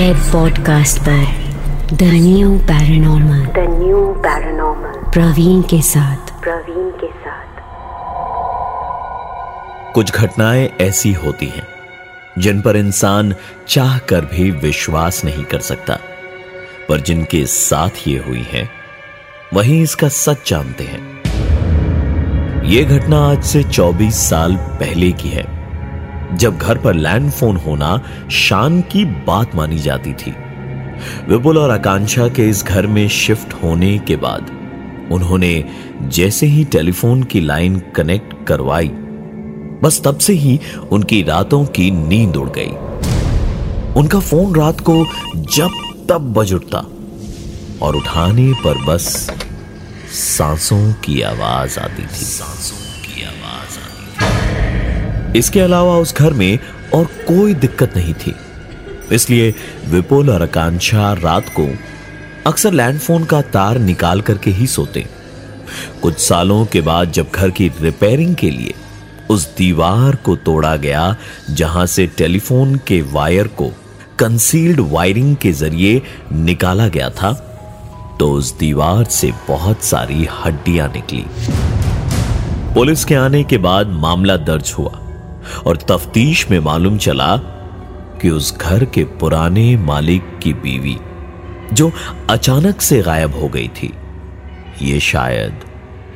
Red podcast पर the new paranormal the new paranormal Praveen के साथ। प्रवीण के साथ। कुछ घटनाएँ ऐसी होती हैं जिन पर इंसान चाह कर भी विश्वास नहीं कर सकता। पर जिनके साथ ये हुई है वही इसका सच जानते हैं। यह घटना आज से 24 साल पहले की है। जब घर पर लैंड फ़ोन होना शान की बात मानी जाती थी। विपुल और आकांक्षा के इस घर में शिफ्ट होने के बाद उन्होंने जैसे ही टेलीफोन की लाइन कनेक्ट करवाई, बस तब से ही उनकी रातों की नींद उड़ गई। उनका फ़ोन रात को जब तब बज उठता और उठाने पर बस सांसों की आवाज़ आती थी। सांसों इसके अलावा उस घर में और कोई दिक्कत नहीं थी। इसलिए विपुल और आकांक्षा रात को अक्सर लैंडफोन का तार निकाल करके ही सोते। कुछ सालों के बाद जब घर की रिपेयरिंग के लिए उस दीवार को तोड़ा गया, जहाँ से टेलीफोन के वायर को कंसील्ड वायरिंग के ज़रिए निकाला गया था तो उस दीवार से बहुत सारी हड्डियाँ निकली। पुलिस के आने के बाद मामला दर्ज हुआ। और तफ्तीश में मालूम चला कि उस घर के पुराने मालिक की बीवी, जो अचानक से गायब हो गई थी, ये शायद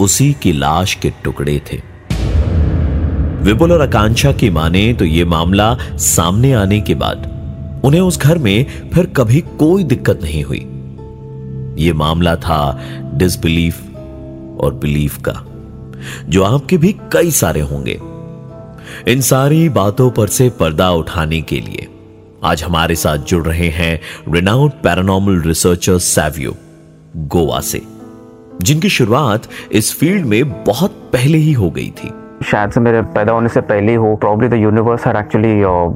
उसी की लाश के टुकड़े थे। विपुल और आकांक्षा की माने तो यह मामला सामने आने के बाद उन्हें उस घर में फिर कभी कोई दिक्कत नहीं हुई। यह मामला था डिसबिलीफ और बिलीफ का, जो आपके भी कई सारे होंगे। इन सारी बातों पर से पर्दा उठाने के लिए। आज हमारे साथ जुड़ रहे हैं renowned paranormal researcher Savio Goa से, जिनकी शुरुआत इस फ़ील्ड में बहुत पहले ही हो गई थी। शायद से मेरे पैदा होने से पहले हो probably the universe had actually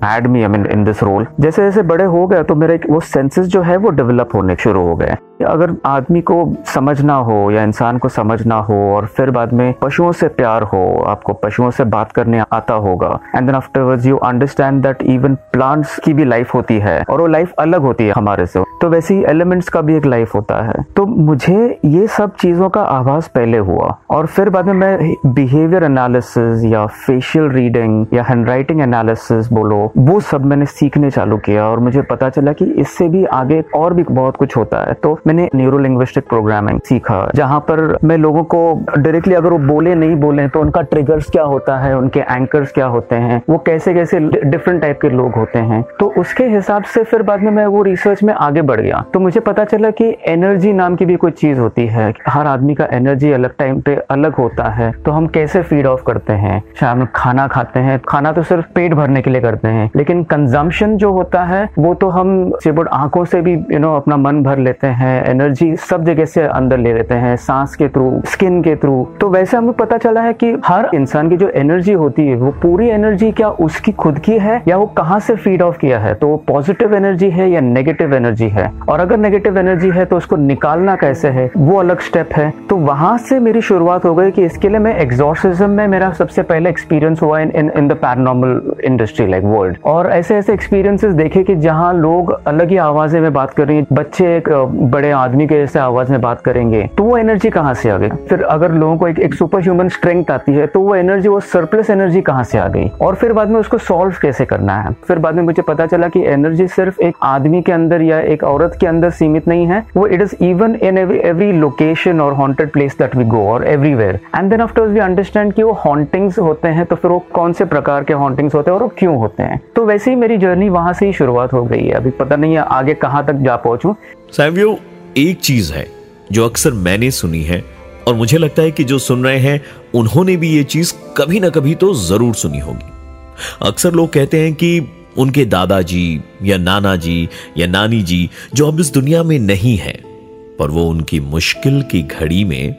had me I mean in this role जैसे जैसे बड़े हो गए तो मेरे वो सेंसेस जो है, वो डेवलप होने शुरू हो गए। अगर आदमी को समझना हो या इंसान को समझना हो और फिर बाद में पशुओं से प्यार हो, आपको पशुओं से बात करने आता होगा। And then afterwards you understand that even plants की भी लाइफ होती है और वो लाइफ अलग होती है हमारे से। तो वैसे ही एलिमेंट्स का भी एक लाइफ होता है। तो मुझे ये सब चीज़ों का आभास पहले हुआ और फिर बाद में मैं बिहेवियर एनालिसिस या फेशियल रीडिंग या हैंड राइटिंग एनालिसिस बोलो, वो सब मैंने सीखने चालू किया और मुझे पता चला कि इससे भी आगे और भी बहुत कुछ होता है। तो मैंने न्यूरो लिंग्विस्टिक प्रोग्रामिंग सीखा, जहाँ पर मैं लोगों को डायरेक्टली अगर वो बोले, नहीं बोले तो उनका ट्रिगर्स क्या होता है, उनके एंकर्स क्या होते हैं, वो कैसे कैसे डिफरेंट टाइप के लोग होते हैं। तो उसके हिसाब से फिर बाद में मैं वो रिसर्च में आगे बढ़ गया। तो मुझे पता चला कि एनर्जी नाम की भी कोई चीज़ होती है, हर आदमी का एनर्जी अलग टाइम पे अलग होता है तो हम कैसे फ़ीड ऑफ़ करते हैं? शाम खाना खाते हैं, खाना तो सिर्फ़ पेट भरने के लिए करते हैं, लेकिन कंजम्पशन जो होता है, वो तो हम आँखों से भी यू नो अपना मन भर लेते हैं एनर्जी सब जगह से अंदर ले लेते हैं सांस के थ्रू स्किन के थ्रू तो वैसे हमें पता चला है कि हर इंसान की जो एनर्जी होती है वो पूरी एनर्जी क्या उसकी खुद की है या वो कहाँ से फ़ीड ऑफ़ किया है? तो पॉजिटिव एनर्जी है या नेगेटिव एनर्जी है? और अगर नेगेटिव एनर्जी है तो उसको निकालना कैसे है? वो अलग स्टेप है। तो वहाँ से मेरी शुरुआत हो गई कि इसके लिए मैं एग्जॉर्सिज्म में मेरा सबसे पहले एक्सपीरियंस हुआ in in, the paranormal industry like world और ऐसे ऐसे एक्सपीरियंसेस देखे कि जहाँ लोग अलग ही आवाज़ें में बात कर रही हैं। बच्चे एक बड़े आदमी के जैसे आवाज़ में बात करेंगे तो वो एनर्जी कहाँ से आ गई? फिर अगर लोगों को एक, एक सुपर ह्यूमन स्ट्रेंथ आती है तो वो एनर्जी वो सरप्लस एनर्जी कहाँ से आ गई? और फिर बाद में उसको सॉल्व कैसे करना है? फिर बाद में मुझे पता चला कि एनर्जी सिर्फ़ एक आदमी के अंदर या एक औरत के अंदर सीमित नहीं है वो it is even in every location और haunted place that we go और everywhere and then after we understand कि वो हॉन्टिंग्स होते हैं तो फिर वो कौन से प्रकार के हॉन्टिंग्स होते हैं और वो क्यों होते हैं? तो वैसे ही मेरी जर्नी वहाँ से ही शुरुआत हो गई है। अभी पता नहीं है आगे कहाँ तक जा पहुंचू। सैव्यो एक चीज़ है जो अक्सर मैंने सुनी है और मुझे लगता है कि जो सुन रहे हैं, उन्होंने भी ये चीज़ कभी ना कभी तो ज़रूर सुनी होगी। अक्सर लोग कहते हैं कि उनके दादाजी या नाना जी या नानी जी जो अब इस दुनिया में नहीं है, पर वो उनकी मुश्किल की घड़ी में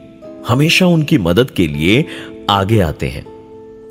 हमेशा उनकी मदद के लिए आगे आते हैं।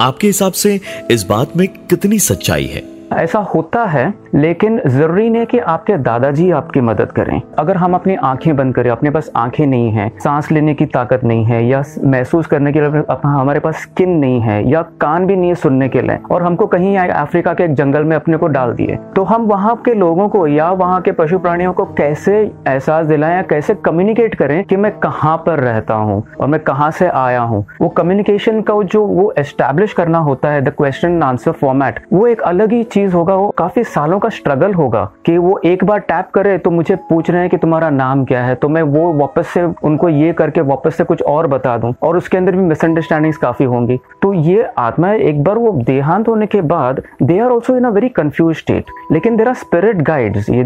आपके हिसाब से इस बात में कितनी सच्चाई है? ऐसा होता है लेकिन ज़रूरी नहीं कि आपके दादाजी आपकी मदद करें। अगर हम अपनी आँखें बंद करें, अपने पास आँखें नहीं है, सांस लेने की ताकत नहीं है, या महसूस करने के लिए हमारे पास स्किन नहीं है, या कान भी नहीं है सुनने के लिए, और हमको कहीं अफ्रीका के एक जंगल में अपने को डाल दिए तो हम वहाँ के लोगों को या वहाँ के पशु प्राणियों को कैसे एहसास दिलाएँ या कैसे कम्युनिकेट करें कि मैं कहाँ पर रहता हूँ और मैं कहाँ से आया हूँ। वो कम्युनिकेशन का जो वो एस्टेब्लिश करना होता है द क्वेश्चन आंसर फॉर्मेट वो एक अलग ही चीज़ होगा, वो काफ़ी सालों का स्ट्रगल होगा कि वो एक बार टैप करे तो मुझे पूछ रहे हैं कि तुम्हारा नाम क्या है तो मैं वो वापस से उनको ये करके वापस से कुछ और बता दूँ और उसके अंदर भी मिसअंडरस्टैंडिंग काफ़ी होंगी। तो ये आत्मा एक बार वो देहांत होने के बाद they are also in a very confuse state लेकिन देर आर स्पिरिट गाइड्स ये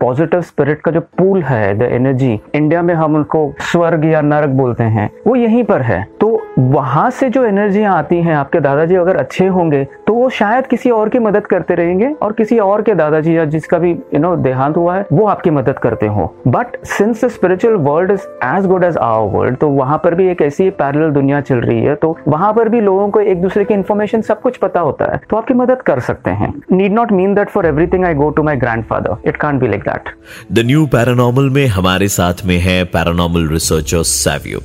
पॉजिटिव स्पिरिट का जो पूल है द एनर्जी इंडिया में हम उनको स्वर्ग या नरक बोलते हैं, वो यहीं पर है। तो वहाँ से जो एनर्जियाँ आती हैं, आपके दादाजी अगर अच्छे होंगे तो वो शायद किसी और की मदद करते रहेंगे और किसी और के दादाजी या जिसका भी यू नो देहांत हुआ है, वो आपकी मदद करते हो। But since spiritual world is as good as our world तो वहाँ पर भी एक ऐसी पैरल दुनिया चल रही है तो वहाँ पर भी लोगों को एक दूसरे की इन्फॉर्मेशन सब कुछ पता होता है तो आपकी मदद कर सकते हैं। Need not mean that for everything I go to my grandfather it can be like that the new paranormal में हमारे साथ में है paranormal researcher Savio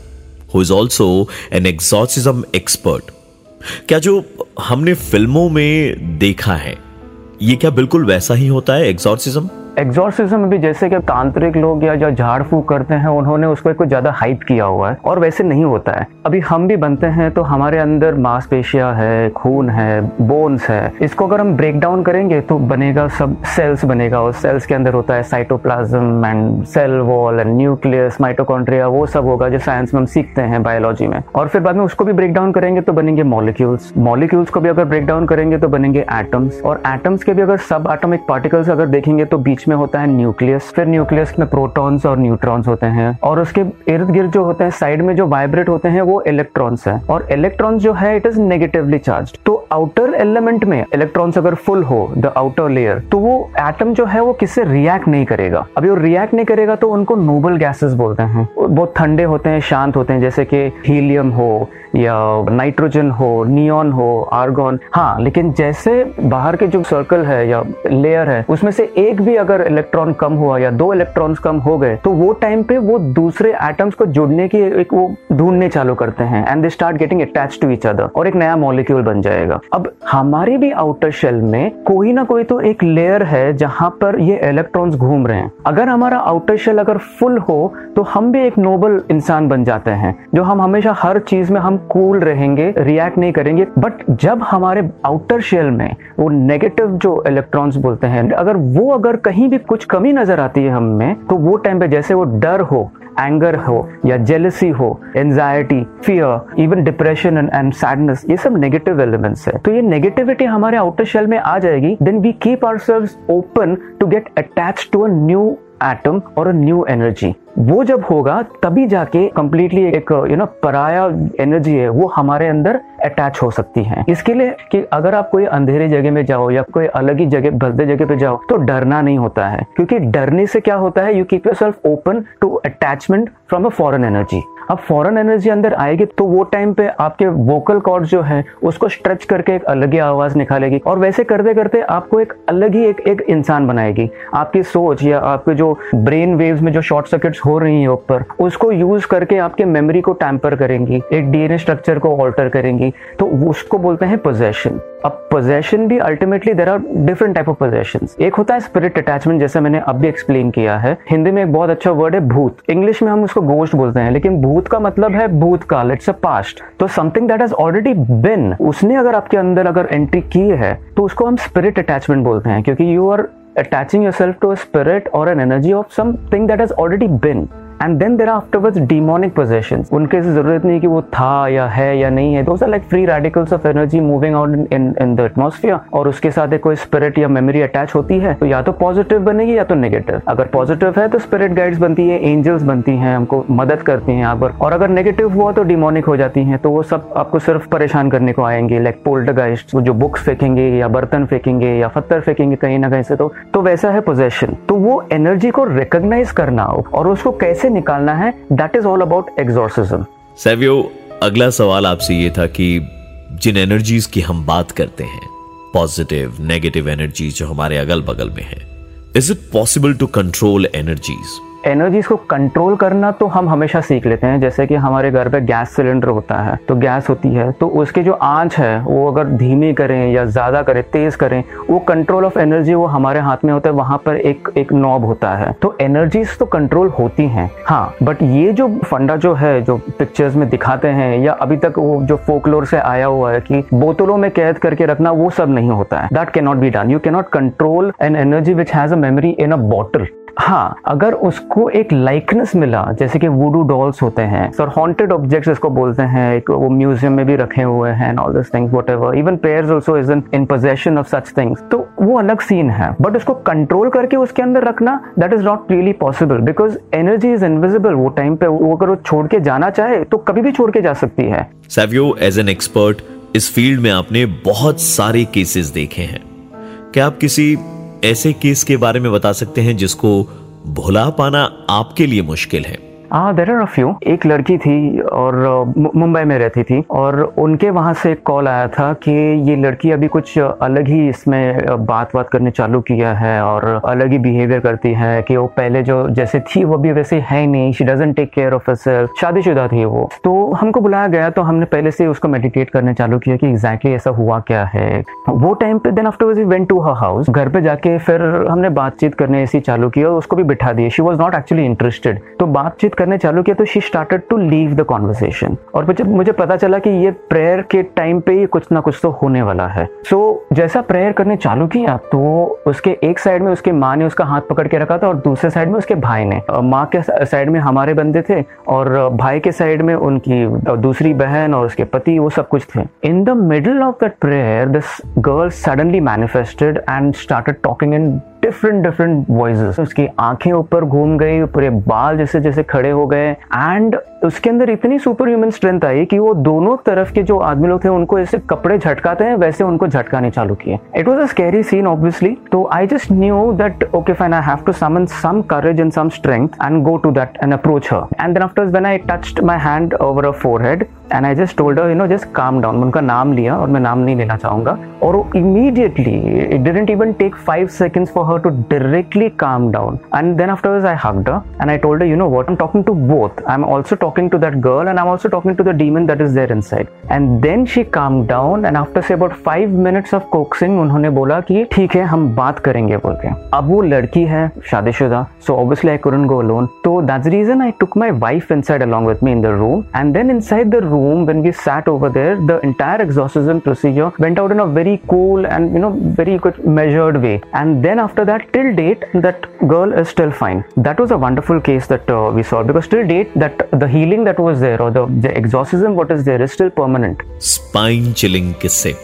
who is also an exorcism expert क्या जो हमने फ़िल्मों में देखा है, ये क्या बिल्कुल वैसा ही होता है एक्सॉर्सिज्म एग्जॉर्सिज्म भी जैसे कि तांत्रिक लोग या जो झाड़ फूक करते हैं, उन्होंने उसको कुछ ज़्यादा हाइप किया हुआ है, और वैसे नहीं होता है। अभी हम भी बनते हैं तो हमारे अंदर मांसपेशियाँ है, खून है बोन्स है। इसको अगर हम ब्रेक डाउन करेंगे तो बनेगा सब सेल्स बनेगा, और सेल्स के अंदर होता है cytoplasm and cell wall and nucleus mitochondria वो सब होगा जो साइंस में हम सीखते हैं बायोलॉजी में। और फिर बाद में उसको भी ब्रेक डाउन करेंगे तो बनेंगे मॉलिक्यूल्स मॉलिक्यूल्स को भी अगर ब्रेक डाउन करेंगे तो बनेंगे एटम्स और एटम्स के भी अगर सब एटॉमिक पार्टिकल्स अगर देखेंगे तो बीच में होता है न्यूक्लियस, फिर न्यूक्लियस में प्रोटॉन्स और न्यूट्रॉन्स होते हैं और उसके इर्द गिर्द जो होते हैं, साइड में जो वाइब्रेट होते हैं, वो इलेक्ट्रॉन्स है। और इलेक्ट्रॉन्स जो है इट इज़ नेगेटिवली चार्ज तो आउटर एलिमेंट में इलेक्ट्रॉन्स अगर फुल हो द आउटर लेयर तो वो एटम जो है, वो किससे रिएक्ट नहीं करेगा। अभी वो रिएक्ट नहीं करेगा तो उनको नोबल गैसेस बोलते हैं। बहुत ठंडे होते हैं, शांत होते हैं, जैसे कि हीलियम हो या नाइट्रोजन हो, नियॉन हो, आर्गॉन हाँ लेकिन जैसे बाहर के जो सर्कल है या लेयर है, उसमें से एक भी अगर इलेक्ट्रॉन कम हुआ या दो इलेक्ट्रॉन्स कम हो गए तो वो टाइम पे वो दूसरे एटम्स को जुड़ने की एक वो ढूँढने चालू करते हैं and they start getting attach to each other और एक नया मॉलिक्यूल बन जाएगा। अब हमारी भी आउटर शेल में कोई ना कोई तो एक लेयर है जहाँ पर ये इलेक्ट्रॉन्स घूम रहे हैं। अगर हमारा आउटर शेल अगर फुल हो तो हम भी एक नोबल इंसान बन जाते हैं, जो हम हमेशा हर चीज़ में हम कूल रहेंगे रिएक्ट नहीं करेंगे बट जब हमारे आउटर शेल में वो नेगेटिव जो इलेक्ट्रॉन्स बोलते हैं, अगर वो अगर कहीं भी कुछ कमी नज़र आती है हम तो वो टाइम पे जैसे वो डर हो एंगर हो, या जेलसी हो anxiety fear even depression and sadness ये सब नेगेटिव एलिमेंट्स है। तो ये नेगेटिविटी हमारे आउटर शेल में आ जाएगी then we keep our open to get attach to a new atom और न्यू एनर्जी वो जब होगा, तभी जाके कम्प्लीटली एक यू नो पराया एनर्जी है, वो हमारे अंदर अटैच हो सकती है. इसके लिए कि अगर आप कोई अंधेरे जगह में जाओ या कोई अलग ही जगह भद्दे जगह पे जाओ तो डरना नहीं होता है. क्योंकि डरने से क्या होता है you keep yourself open to attachment from a foreign energy अब फॉरन एनर्जी अंदर आएगी तो वो टाइम पे आपके वोकल कॉर्ड जो है, उसको स्ट्रेच करके एक अलग ही आवाज़ निकालेगी। और वैसे करते करते आपको एक अलग ही एक एक इंसान बनाएगी। आपकी सोच या आपके जो ब्रेन वेव्स में जो शॉर्ट सर्किट्स हो रही है ऊपर, उसको यूज़ करके आपके मेमोरी को टैंपर करेंगी, एक डीएनए स्ट्रक्चर को ऑल्टर करेंगी। तो उसको बोलते हैं पोजेशन अब पोजेशन भी ultimately there are different type of possession एक होता है स्पिरिट अटैचमेंट जैसे मैंने अभी एक्सप्लेन किया है। हिंदी में एक बहुत अच्छा वर्ड है भूत। इंग्लिश में हम उसको गोश्त बोलते हैं, लेकिन भूत का मतलब है भूतकाल इट्स अ पास्ट तो something that has already been उसने अगर आपके अंदर अगर एंट्री की है तो उसको हम स्पिरिट अटैचमेंट बोलते हैं, क्योंकि you are attaching yourself to a spirit or an energy of something that has already been. And then there afterwards demonic possession उनके से ज़रूरत नहीं कि वो था या है या नहीं है। Those are like free radicals of energy moving out in in the atmosphere और उसके साथ कोई स्पिरिट या मेमोरी अटैच होती है तो या तो पॉजिटिव बनेगी या तो नेगेटिव अगर पॉजिटिव है तो स्पिरिट गाइड्स बनती है एंजल्स बनती हैं, हमको मदद करती हैं यहाँ पर। और अगर नेगेटिव हुआ तो डिमोनिक हो जाती हैं तो वो सब आपको सिर्फ़ परेशान करने को आएँगे। लाइक पोल्टरगाइस्ट जो बुक्स फेंकेंगे या बर्तन फेंकेंगे या पत्थर फेंकेंगे कहीं ना कहीं से तो तो वैसा है पोजेशन तो वो एनर्जी को रिकॉग्नाइज करना और उसको कैसे निकालना है that is all about exorcism अगला सवाल आपसे ये था कि जिन एनर्जीज की हम बात करते हैं पॉजिटिव नेगेटिव एनर्जी जो हमारे अगल बगल में है is it possible to control energies energies को कंट्रोल करना तो हम हमेशा सीख लेते हैं, जैसे कि हमारे घर पे गैस सिलेंडर होता है तो गैस होती है तो उसके जो आँच है, वो अगर धीमी करें या ज़्यादा करें, तेज़ करें, वो कंट्रोल ऑफ़ एनर्जी वो हमारे हाथ में होता है, वहाँ पर एक एक नॉब होता है। तो एनर्जीज तो कंट्रोल होती हैं हाँ बट ये जो फंडा जो है, जो पिक्चर्स में दिखाते हैं, या अभी तक वो जो फोकलोर से आया हुआ है कि बोतलों में कैद करके रखना, वो सब नहीं होता है। That can not be done you can not control an energy which has a memory in a bottle हाँ अगर उसको एक लाइकनेस मिला, जैसे कि वुडू डॉल्स होते हैं सर हॉन्टेड ऑब्जेक्ट्स इसको बोलते हैं, एक वो म्यूज़ियम में भी रखे हुए हैं all this things whatever even prayers also is in possession of such things तो वो अलग सीन है. बट उसको कंट्रोल करके उसके अंदर रखना that is not really possible because energy is invisible वो टाइम पे वो अगर वो छोड़ के जाना चाहे तो कभी भी छोड़ के जा सकती है. सैवियो एज एन एक्सपर्ट इस फ़ील्ड में आपने बहुत सारे केसेस देखे हैं. क्या आप किसी ऐसे केस के बारे में बता सकते हैं जिसको भुला पाना आपके लिए मुश्किल है। हाँ देर आर फ्यू एक लड़की थी और मुंबई में रहती थी और उनके वहाँ से कॉल आया था कि ये लड़की अभी कुछ अलग ही इसमें बात बात करने चालू किया है और अलग ही बिहेवियर करती है कि वो पहले जो जैसे थी वो भी वैसे है नहीं. She doesn't take care of self शादीशुदा थी वो. तो हमको बुलाया गया तो हमने पहले से उसको मेडिटेट करने चालू किया कि एग्जैक्टली ऐसा हुआ क्या है. वो टाइम पे then after we went to her house घर पे जाके फिर हमने बातचीत करने ऐसी चालू किया उसको भी बिठा दिया. She was not actually interested तो बातचीत करने चालू किया तो she started to leave the conversation और जब मुझे पता चला कि ये प्रेयर के टाइम पे ही कुछ ना कुछ तो होने वाला है. सो so, जैसा प्रेयर करने चालू किया तो उसके एक साइड में उसके माँ ने उसका हाथ पकड़ के रखा था और दूसरे साइड में उसके भाई ने. माँ के साइड में हमारे बंदे थे और भाई के साइड में उनकी दूसरी बहन और उसके पति वो सब कुछ थे. In the middle of that prayer this girl suddenly manifested and started talking in different different voice उसकी आँखें ऊपर घूम गई, पूरे बाल जैसे जैसे खड़े हो गए। एंड उसके अंदर इतनी सुपर ह्यूमन स्ट्रेंथ आई कि वो दोनों तरफ़ के जो आदमी लोग थे, उनको ऐसे कपड़े झटकाते हैं, वैसे उनको झटकाने चालू किए। It was a scary scene obviously तो I just knew that okay fine I have to summon some courage and some strength and go to that and approach her and then after when I touched my hand over a forehead and I just told you know just calm down उनका नाम लिया और मैं नाम नहीं लेना चाहूँगा। और immediately it didn't even take five seconds for her to directly calm down and then after I hug and I told you know what am talking to both I am also talking to that girl and I also talking to the demon that is there inside and then she calm down and after say about five minutes of coaxing उन्होंने बोला कि, ठीक है, हम बात करेंगे, बोल के। अब वो लड़की है शादी शुदा so obviously I couldn't go alone तो that reason I took my wife inside along with me in the room and then inside the room room when we sat over there the entire exorcism procedure went out in a very cool and you know very good measured way and then after that till date that girl is still fine. That was a wonderful case that uh, we saw because till date that the healing that was there or the, the exorcism what is there is still permanent. Spine chilling किस्से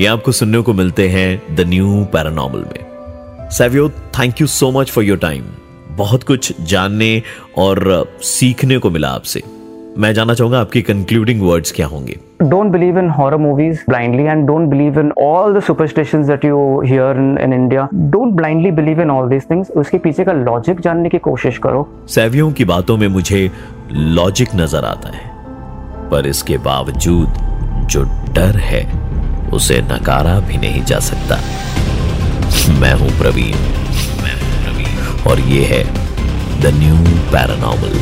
ये आपको सुनने को मिलते हैं the new paranormal में Savio thank you so much for your time बहुत कुछ जानने और सीखने को मिला आपसे मैं जानना चाहूँगा आपकी कंक्लूडिंग वर्ड्स क्या होंगे? Don't believe in horror movies blindly and don't believe in all the superstitions that you hear in India don't blindly believe in all these things उसके पीछे का लॉजिक जानने की कोशिश करो। सेवियों की बातों में मुझे लॉजिक नज़र आता है पर इसके बावजूद जो डर है उसे नकारा भी नहीं जा सकता। मैं हूँ प्रवीण। मैं हूँ प्रवीण। और ये है द न्यू पैरानॉमल